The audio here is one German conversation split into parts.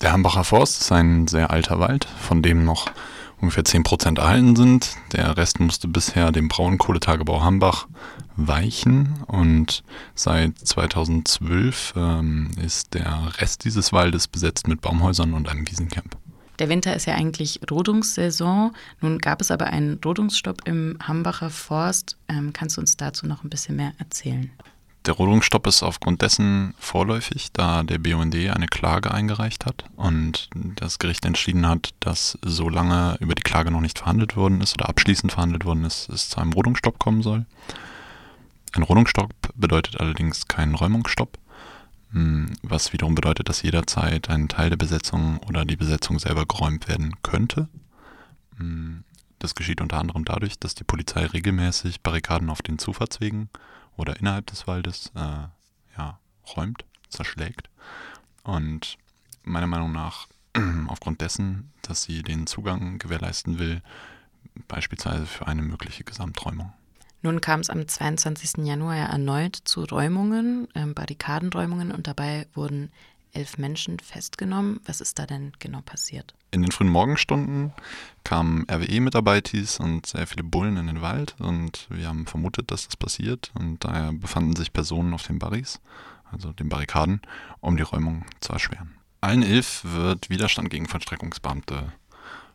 Der Hambacher Forst ist ein sehr alter Wald, von dem noch ungefähr 10% erhalten sind. Der Rest musste bisher dem Braunkohletagebau Hambach weichen und seit 2012 ähm, ist der Rest dieses Waldes besetzt mit Baumhäusern und einem Wiesencamp. Der Winter ist ja eigentlich Rodungssaison. Nun gab es aber einen Rodungsstopp im Hambacher Forst. Ähm, kannst du uns dazu noch ein bisschen mehr erzählen? Der Rodungsstopp ist aufgrund dessen vorläufig, da der BUND eine Klage eingereicht hat und das Gericht entschieden hat, dass solange über die Klage noch nicht verhandelt worden ist oder abschließend verhandelt worden ist, es zu einem Rodungsstopp kommen soll. Ein Rodungsstopp bedeutet allerdings keinen Räumungsstopp, hm, was wiederum bedeutet, dass jederzeit ein Teil der Besetzung oder die Besetzung selber geräumt werden könnte. Hm, das geschieht unter anderem dadurch, dass die Polizei regelmäßig Barrikaden auf den Zufahrtswegen oder innerhalb des Waldes äh, ja, räumt, zerschlägt. Und meiner Meinung nach, aufgrund dessen, dass sie den Zugang gewährleisten will, beispielsweise für eine mögliche Gesamträumung. Nun kam es am 22. Januar erneut zu Räumungen, ähm, Barrikadenräumungen und dabei wurden elf Menschen festgenommen. Was ist da denn genau passiert? In den frühen Morgenstunden kamen RWE-Mitarbeiter und sehr viele Bullen in den Wald und wir haben vermutet, dass das passiert und daher befanden sich Personen auf den Barris, also den Barrikaden, um die Räumung zu erschweren. Allen elf wird Widerstand gegen Vollstreckungsbeamte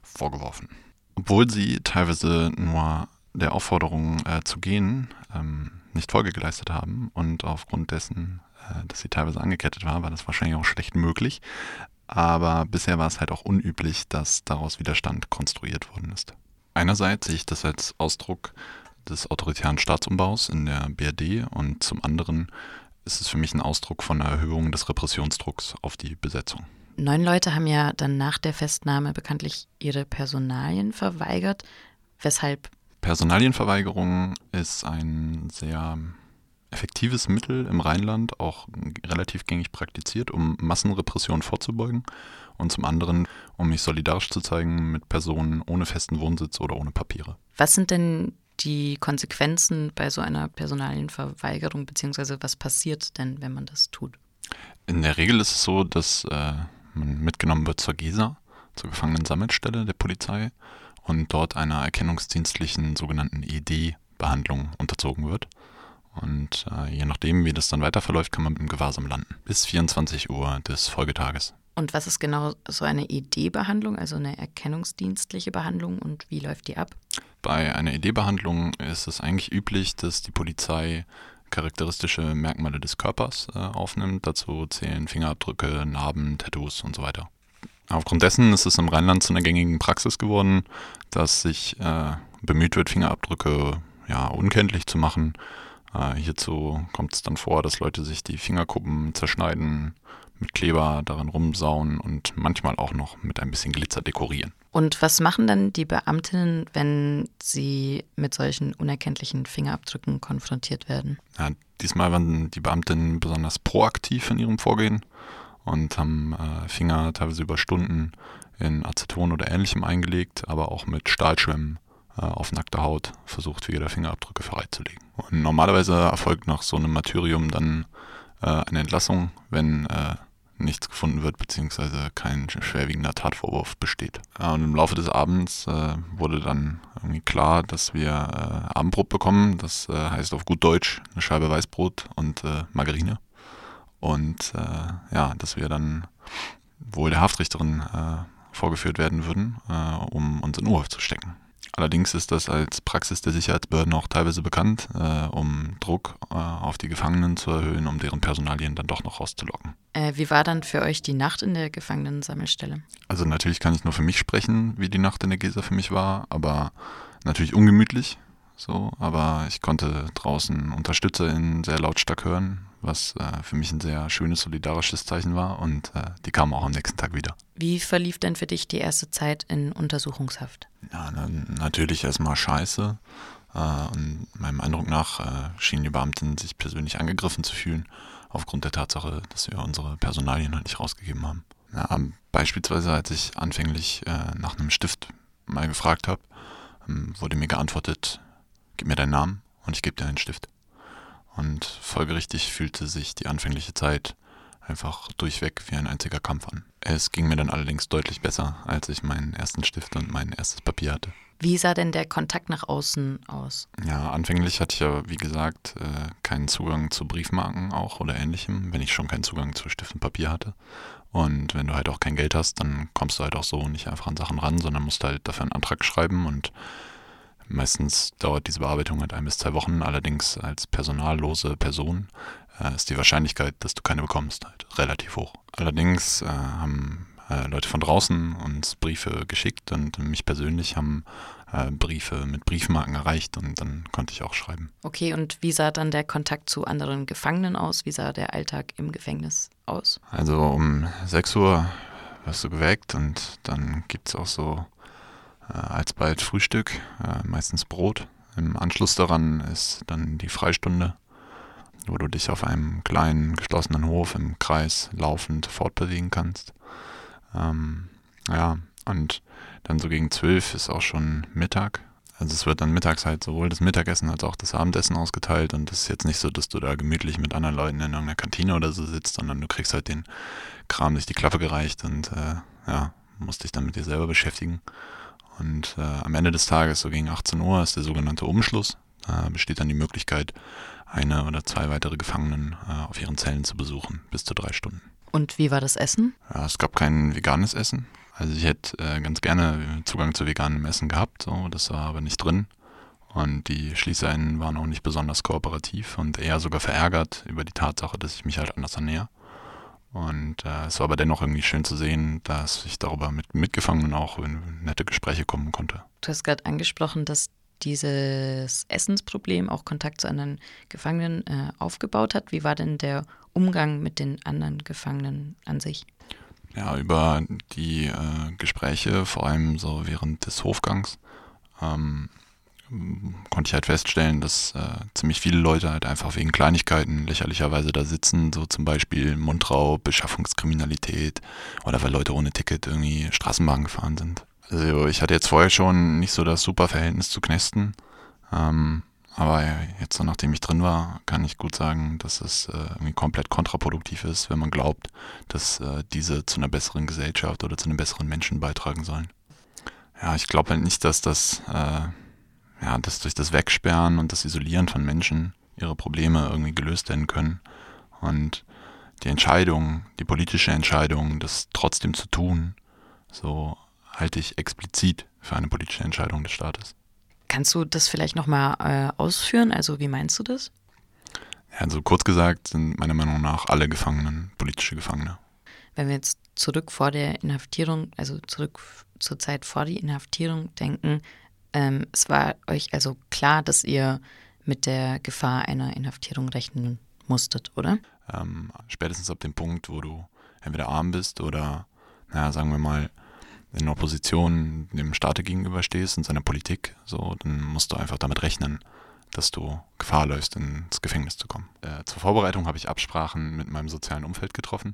vorgeworfen. Obwohl sie teilweise nur der Aufforderung äh, zu gehen ähm, nicht Folge geleistet haben und aufgrund dessen äh, dass sie teilweise angekettet war, war das wahrscheinlich auch schlecht möglich. Aber bisher war es halt auch unüblich, dass daraus Widerstand konstruiert worden ist. Einerseits sehe ich das als Ausdruck des autoritären Staatsumbaus in der BRD und zum anderen ist es für mich ein Ausdruck von einer Erhöhung des Repressionsdrucks auf die Besetzung. Neun Leute haben ja dann nach der Festnahme bekanntlich ihre Personalien verweigert. Weshalb? Personalienverweigerung ist ein sehr effektives Mittel im Rheinland, auch relativ gängig praktiziert, um Massenrepression vorzubeugen und zum anderen, um mich solidarisch zu zeigen mit Personen ohne festen Wohnsitz oder ohne Papiere. Was sind denn die Konsequenzen bei so einer Personalienverweigerung, beziehungsweise was passiert denn, wenn man das tut? In der Regel ist es so, dass äh, man mitgenommen wird zur GESA, zur Gefangenensammelstelle der Polizei und dort einer erkennungsdienstlichen sogenannten ED-Behandlung unterzogen wird. Und äh, je nachdem, wie das dann weiter verläuft, kann man im Gewahrsam landen. Bis 24 Uhr des Folgetages. Und was ist genau so eine ID-Behandlung, also eine erkennungsdienstliche Behandlung und wie läuft die ab? Bei einer ID-Behandlung ist es eigentlich üblich, dass die Polizei charakteristische Merkmale des Körpers äh, aufnimmt. Dazu zählen Fingerabdrücke, Narben, Tattoos und so weiter. Aufgrund dessen ist es im Rheinland zu einer gängigen Praxis geworden, dass sich äh, bemüht wird, Fingerabdrücke ja, unkenntlich zu machen äh, hierzu kommt es dann vor, dass Leute sich die Fingerkuppen zerschneiden, mit Kleber darin rumsauen und manchmal auch noch mit ein bisschen Glitzer dekorieren. Und was machen dann die Beamtinnen, wenn sie mit solchen unerkenntlichen Fingerabdrücken konfrontiert werden? Ja, diesmal waren die Beamtinnen besonders proaktiv in ihrem Vorgehen und haben äh, Finger teilweise über Stunden in Aceton oder ähnlichem eingelegt, aber auch mit Stahlschwämmen äh, auf nackter Haut versucht, wieder Fingerabdrücke freizulegen. Und normalerweise erfolgt nach so einem Martyrium dann äh, eine Entlassung, wenn äh, nichts gefunden wird, beziehungsweise kein schwerwiegender Tatvorwurf besteht. und im Laufe des Abends äh, wurde dann irgendwie klar, dass wir äh, Abendbrot bekommen. Das äh, heißt auf gut Deutsch eine Scheibe Weißbrot und äh, Margarine. Und äh, ja, dass wir dann wohl der Haftrichterin äh, vorgeführt werden würden, um uns in Urhaft zu stecken. Allerdings ist das als Praxis der Sicherheitsbehörden auch teilweise bekannt, äh, um Druck äh, auf die Gefangenen zu erhöhen, um deren Personalien dann doch noch rauszulocken. Äh, wie war dann für euch die Nacht in der Gefangenensammelstelle? Also natürlich kann ich nur für mich sprechen, wie die Nacht in der Gesa für mich war, aber natürlich ungemütlich. So, aber ich konnte draußen UnterstützerInnen sehr lautstark hören, was äh, für mich ein sehr schönes solidarisches Zeichen war und äh, die kamen auch am nächsten Tag wieder. Wie verlief denn für dich die erste Zeit in Untersuchungshaft? Ja, na, natürlich erstmal scheiße. Äh, und meinem Eindruck nach äh, schienen die Beamten sich persönlich angegriffen zu fühlen, aufgrund der Tatsache, dass wir unsere Personalien halt nicht rausgegeben haben. Ja, beispielsweise, als ich anfänglich äh, nach einem Stift mal gefragt habe, ähm, wurde mir geantwortet, gib mir deinen Namen und ich gebe dir einen Stift. Und folgerichtig fühlte sich die anfängliche Zeit einfach durchweg wie ein einziger Kampf an. Es ging mir dann allerdings deutlich besser, als ich meinen ersten Stift und mein erstes Papier hatte. Wie sah denn der Kontakt nach außen aus? Ja, anfänglich hatte ich ja, wie gesagt, äh, keinen Zugang zu Briefmarken auch oder ähnlichem, wenn ich schon keinen Zugang zu Stift und Papier hatte. Und wenn du halt auch kein Geld hast, dann kommst du halt auch so nicht einfach an Sachen ran, sondern musst halt dafür einen Antrag schreiben und meistens dauert diese Bearbeitung halt ein bis zwei Wochen. Allerdings als personallose Person äh, ist die Wahrscheinlichkeit, dass du keine bekommst, halt relativ hoch. Allerdings äh, haben äh, Leute von draußen uns Briefe geschickt und mich persönlich haben äh, Briefe mit Briefmarken erreicht und dann konnte ich auch schreiben. Okay, und wie sah dann der Kontakt zu anderen Gefangenen aus? Wie sah der Alltag im Gefängnis aus? Also um 6 Uhr wirst du geweckt und dann gibt es auch so alsbald Frühstück, äh, meistens Brot. Im Anschluss daran ist dann die Freistunde, wo du dich auf einem kleinen geschlossenen Hof im Kreis laufend fortbewegen kannst. Ähm, ja, und dann so gegen zwölf ist auch schon Mittag. Also es wird dann mittags halt sowohl das Mittagessen als auch das Abendessen ausgeteilt und es ist jetzt nicht so, dass du da gemütlich mit anderen Leuten in irgendeiner Kantine oder so sitzt, sondern du kriegst halt den Kram durch die Klappe gereicht und äh, ja, musst dich dann mit dir selber beschäftigen. Und äh, am Ende des Tages, so gegen 18 Uhr, ist der sogenannte Umschluss. Da besteht dann die Möglichkeit, eine oder zwei weitere Gefangenen äh, auf ihren Zellen zu besuchen, bis zu drei Stunden. Und wie war das Essen? Ja, es gab kein veganes Essen. Also ich hätte äh, ganz gerne Zugang zu veganem Essen gehabt, so, das war aber nicht drin. Und die SchließerInnen waren auch nicht besonders kooperativ und eher sogar verärgert über die Tatsache, dass ich mich halt anders ernähre. Und äh, es war aber dennoch irgendwie schön zu sehen, dass ich darüber mit Mitgefangenen auch in nette Gespräche kommen konnte. Du hast gerade angesprochen, dass dieses Essensproblem auch Kontakt zu anderen Gefangenen äh, aufgebaut hat. Wie war denn der Umgang mit den anderen Gefangenen an sich? Ja, über die äh, Gespräche, vor allem so während des Hofgangs, ähm, konnte ich halt feststellen, dass äh, ziemlich viele Leute halt einfach wegen Kleinigkeiten lächerlicherweise da sitzen, so zum Beispiel Mundraub, Beschaffungskriminalität oder weil Leute ohne Ticket irgendwie Straßenbahn gefahren sind. Also ich hatte jetzt vorher schon nicht so das super Verhältnis zu Knästen. Ähm, aber jetzt, so nachdem ich drin war, kann ich gut sagen, dass es äh, irgendwie komplett kontraproduktiv ist, wenn man glaubt, dass äh, diese zu einer besseren Gesellschaft oder zu einem besseren Menschen beitragen sollen. Ja, ich glaube halt nicht, dass das, äh, ja, dass durch das Wegsperren und das Isolieren von Menschen ihre Probleme irgendwie gelöst werden können. Und die Entscheidung, die politische Entscheidung, das trotzdem zu tun, so halte ich explizit für eine politische Entscheidung des Staates. Kannst du das vielleicht nochmal äh, ausführen? Also wie meinst du das? Ja, also kurz gesagt sind meiner Meinung nach alle Gefangenen politische Gefangene. Wenn wir jetzt zurück vor der Inhaftierung, also zurück zur Zeit vor der Inhaftierung denken, ähm, es war euch also klar, dass ihr mit der Gefahr einer Inhaftierung rechnen musstet, oder? Ähm, spätestens ab dem Punkt, wo du entweder arm bist oder, naja, sagen wir mal, in Opposition dem Staate gegenüberstehst und seiner Politik, so, dann musst du einfach damit rechnen, dass du Gefahr läufst, ins Gefängnis zu kommen. Äh, zur Vorbereitung habe ich Absprachen mit meinem sozialen Umfeld getroffen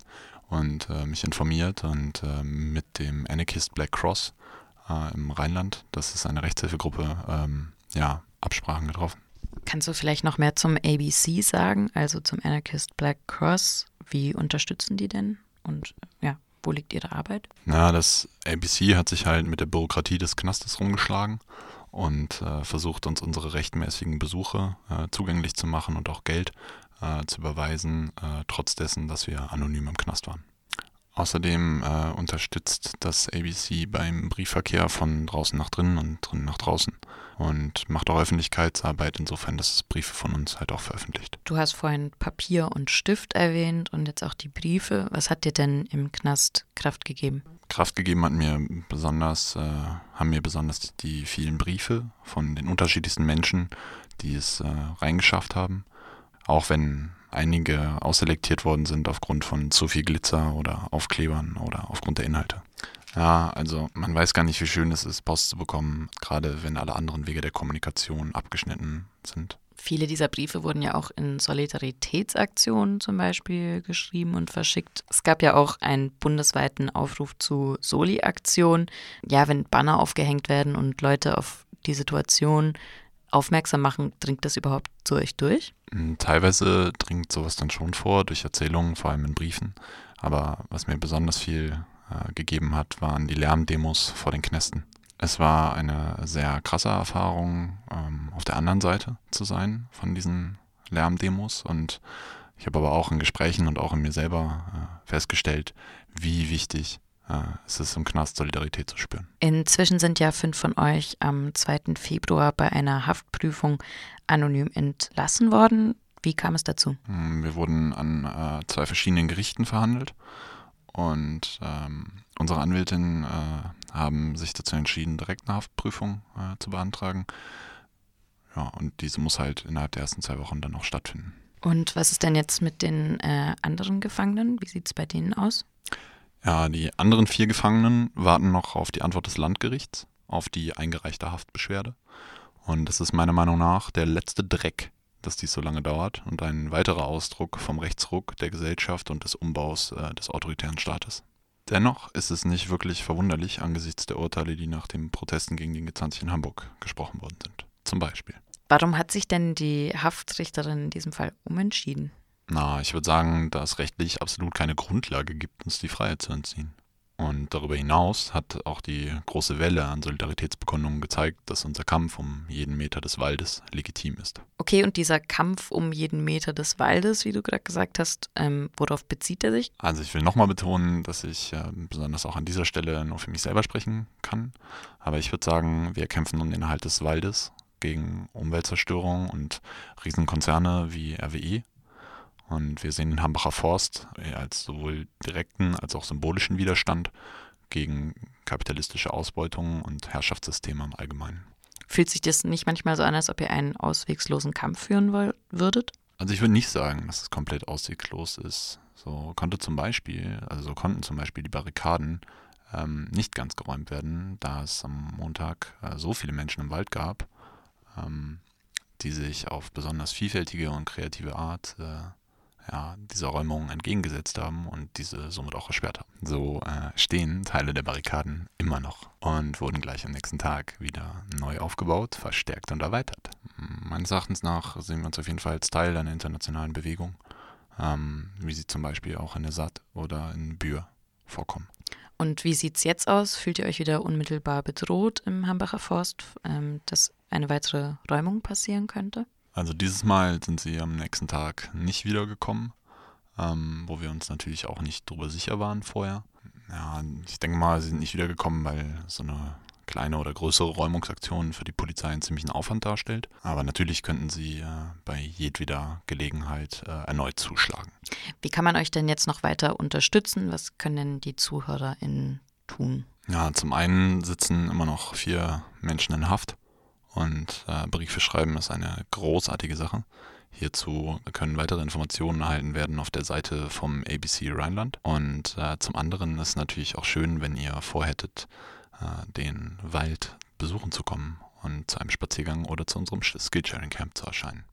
und äh, mich informiert und äh, mit dem Anarchist Black Cross äh, im Rheinland, das ist eine Rechtshilfegruppe, ähm, ja, Absprachen getroffen. Kannst du vielleicht noch mehr zum ABC sagen, also zum Anarchist Black Cross? Wie unterstützen die denn? Und ja, wo liegt Ihre Arbeit? Na, das ABC hat sich halt mit der Bürokratie des Knastes rumgeschlagen und äh, versucht uns unsere rechtmäßigen Besuche äh, zugänglich zu machen und auch Geld äh, zu überweisen, äh, trotz dessen, dass wir anonym im Knast waren. Außerdem äh, unterstützt das ABC beim Briefverkehr von draußen nach drinnen und drinnen nach draußen und macht auch Öffentlichkeitsarbeit insofern, dass es Briefe von uns halt auch veröffentlicht. Du hast vorhin Papier und Stift erwähnt und jetzt auch die Briefe. Was hat dir denn im Knast Kraft gegeben? Kraft gegeben hat mir besonders, äh, haben mir besonders die vielen Briefe von den unterschiedlichsten Menschen, die es äh, reingeschafft haben. Auch wenn einige ausselektiert worden sind aufgrund von zu viel Glitzer oder Aufklebern oder aufgrund der Inhalte. Ja, also man weiß gar nicht, wie schön es ist, Post zu bekommen, gerade wenn alle anderen Wege der Kommunikation abgeschnitten sind. Viele dieser Briefe wurden ja auch in Solidaritätsaktionen zum Beispiel geschrieben und verschickt. Es gab ja auch einen bundesweiten Aufruf zu Soli-Aktion. Ja, wenn Banner aufgehängt werden und Leute auf die Situation aufmerksam machen, dringt das überhaupt zu euch durch? Hm, teilweise dringt sowas dann schon vor, durch Erzählungen, vor allem in Briefen. Aber was mir besonders viel äh, gegeben hat, waren die Lärmdemos vor den Knästen. Es war eine sehr krasse Erfahrung, ähm, auf der anderen Seite zu sein von diesen Lärmdemos. Und ich habe aber auch in Gesprächen und auch in mir selber äh, festgestellt, wie wichtig es ist, im Knast Solidarität zu spüren. Inzwischen sind ja fünf von euch am 2. Februar bei einer Haftprüfung anonym entlassen worden. Wie kam es dazu? Hm, wir wurden an äh, zwei verschiedenen Gerichten verhandelt und ähm, unsere Anwältinnen äh, haben sich dazu entschieden, direkt eine Haftprüfung äh, zu beantragen. Ja, und diese muss halt innerhalb der ersten zwei Wochen dann auch stattfinden. Und was ist denn jetzt mit den äh, anderen Gefangenen? Wie sieht es bei denen aus? Ja, die anderen vier Gefangenen warten noch auf die Antwort des Landgerichts, auf die eingereichte Haftbeschwerde. Und das ist meiner Meinung nach der letzte Dreck, dass dies so lange dauert und ein weiterer Ausdruck vom Rechtsruck der Gesellschaft und des Umbaus äh, des autoritären Staates. Dennoch ist es nicht wirklich verwunderlich angesichts der Urteile, die nach den Protesten gegen den G20 in Hamburg gesprochen worden sind. Zum Beispiel. Warum hat sich denn die Haftrichterin in diesem Fall umentschieden? Na, ich würde sagen, da es rechtlich absolut keine Grundlage gibt, uns die Freiheit zu entziehen. Und darüber hinaus hat auch die große Welle an Solidaritätsbekundungen gezeigt, dass unser Kampf um jeden Meter des Waldes legitim ist. Okay, und dieser Kampf um jeden Meter des Waldes, wie du gerade gesagt hast, ähm, worauf bezieht er sich? Also ich will nochmal betonen, dass ich äh, besonders auch an dieser Stelle nur für mich selber sprechen kann. Aber ich würde sagen, wir kämpfen um den Erhalt des Waldes gegen Umweltzerstörung und Riesenkonzerne wie RWE und wir sehen den Hambacher Forst als sowohl direkten als auch symbolischen Widerstand gegen kapitalistische Ausbeutung und Herrschaftssysteme im Allgemeinen. Fühlt sich das nicht manchmal so an, als ob ihr einen auswegslosen Kampf führen würdet? Also ich würde nicht sagen, dass es komplett ausweglos ist. So konnte zum Beispiel, also so konnten zum Beispiel die Barrikaden ähm, nicht ganz geräumt werden, da es am Montag äh, so viele Menschen im Wald gab, ähm, die sich auf besonders vielfältige und kreative Art äh, ja, dieser Räumung entgegengesetzt haben und diese somit auch erschwert haben. So äh, stehen Teile der Barrikaden immer noch und wurden gleich am nächsten Tag wieder neu aufgebaut, verstärkt und erweitert. Meines Erachtens nach sehen wir uns auf jeden Fall als Teil einer internationalen Bewegung, ähm, wie sie zum Beispiel auch in der SAT oder in Bühr vorkommen. Und wie sieht es jetzt aus? Fühlt ihr euch wieder unmittelbar bedroht im Hambacher Forst, ähm, dass eine weitere Räumung passieren könnte? Also dieses Mal sind sie am nächsten Tag nicht wiedergekommen, ähm, wo wir uns natürlich auch nicht drüber sicher waren vorher. Ja, ich denke mal, sie sind nicht wiedergekommen, weil so eine kleine oder größere Räumungsaktion für die Polizei einen ziemlichen Aufwand darstellt. Aber natürlich könnten sie äh, bei jedweder Gelegenheit äh, erneut zuschlagen. Wie kann man euch denn jetzt noch weiter unterstützen? Was können denn die ZuhörerInnen tun? Ja, zum einen sitzen immer noch vier Menschen in Haft. Und äh, Briefe schreiben ist eine großartige Sache. Hierzu können weitere Informationen erhalten werden auf der Seite vom ABC Rheinland. Und äh, zum anderen ist natürlich auch schön, wenn ihr vorhättet, äh, den Wald besuchen zu kommen und zu einem Spaziergang oder zu unserem Skillsharing Camp zu erscheinen.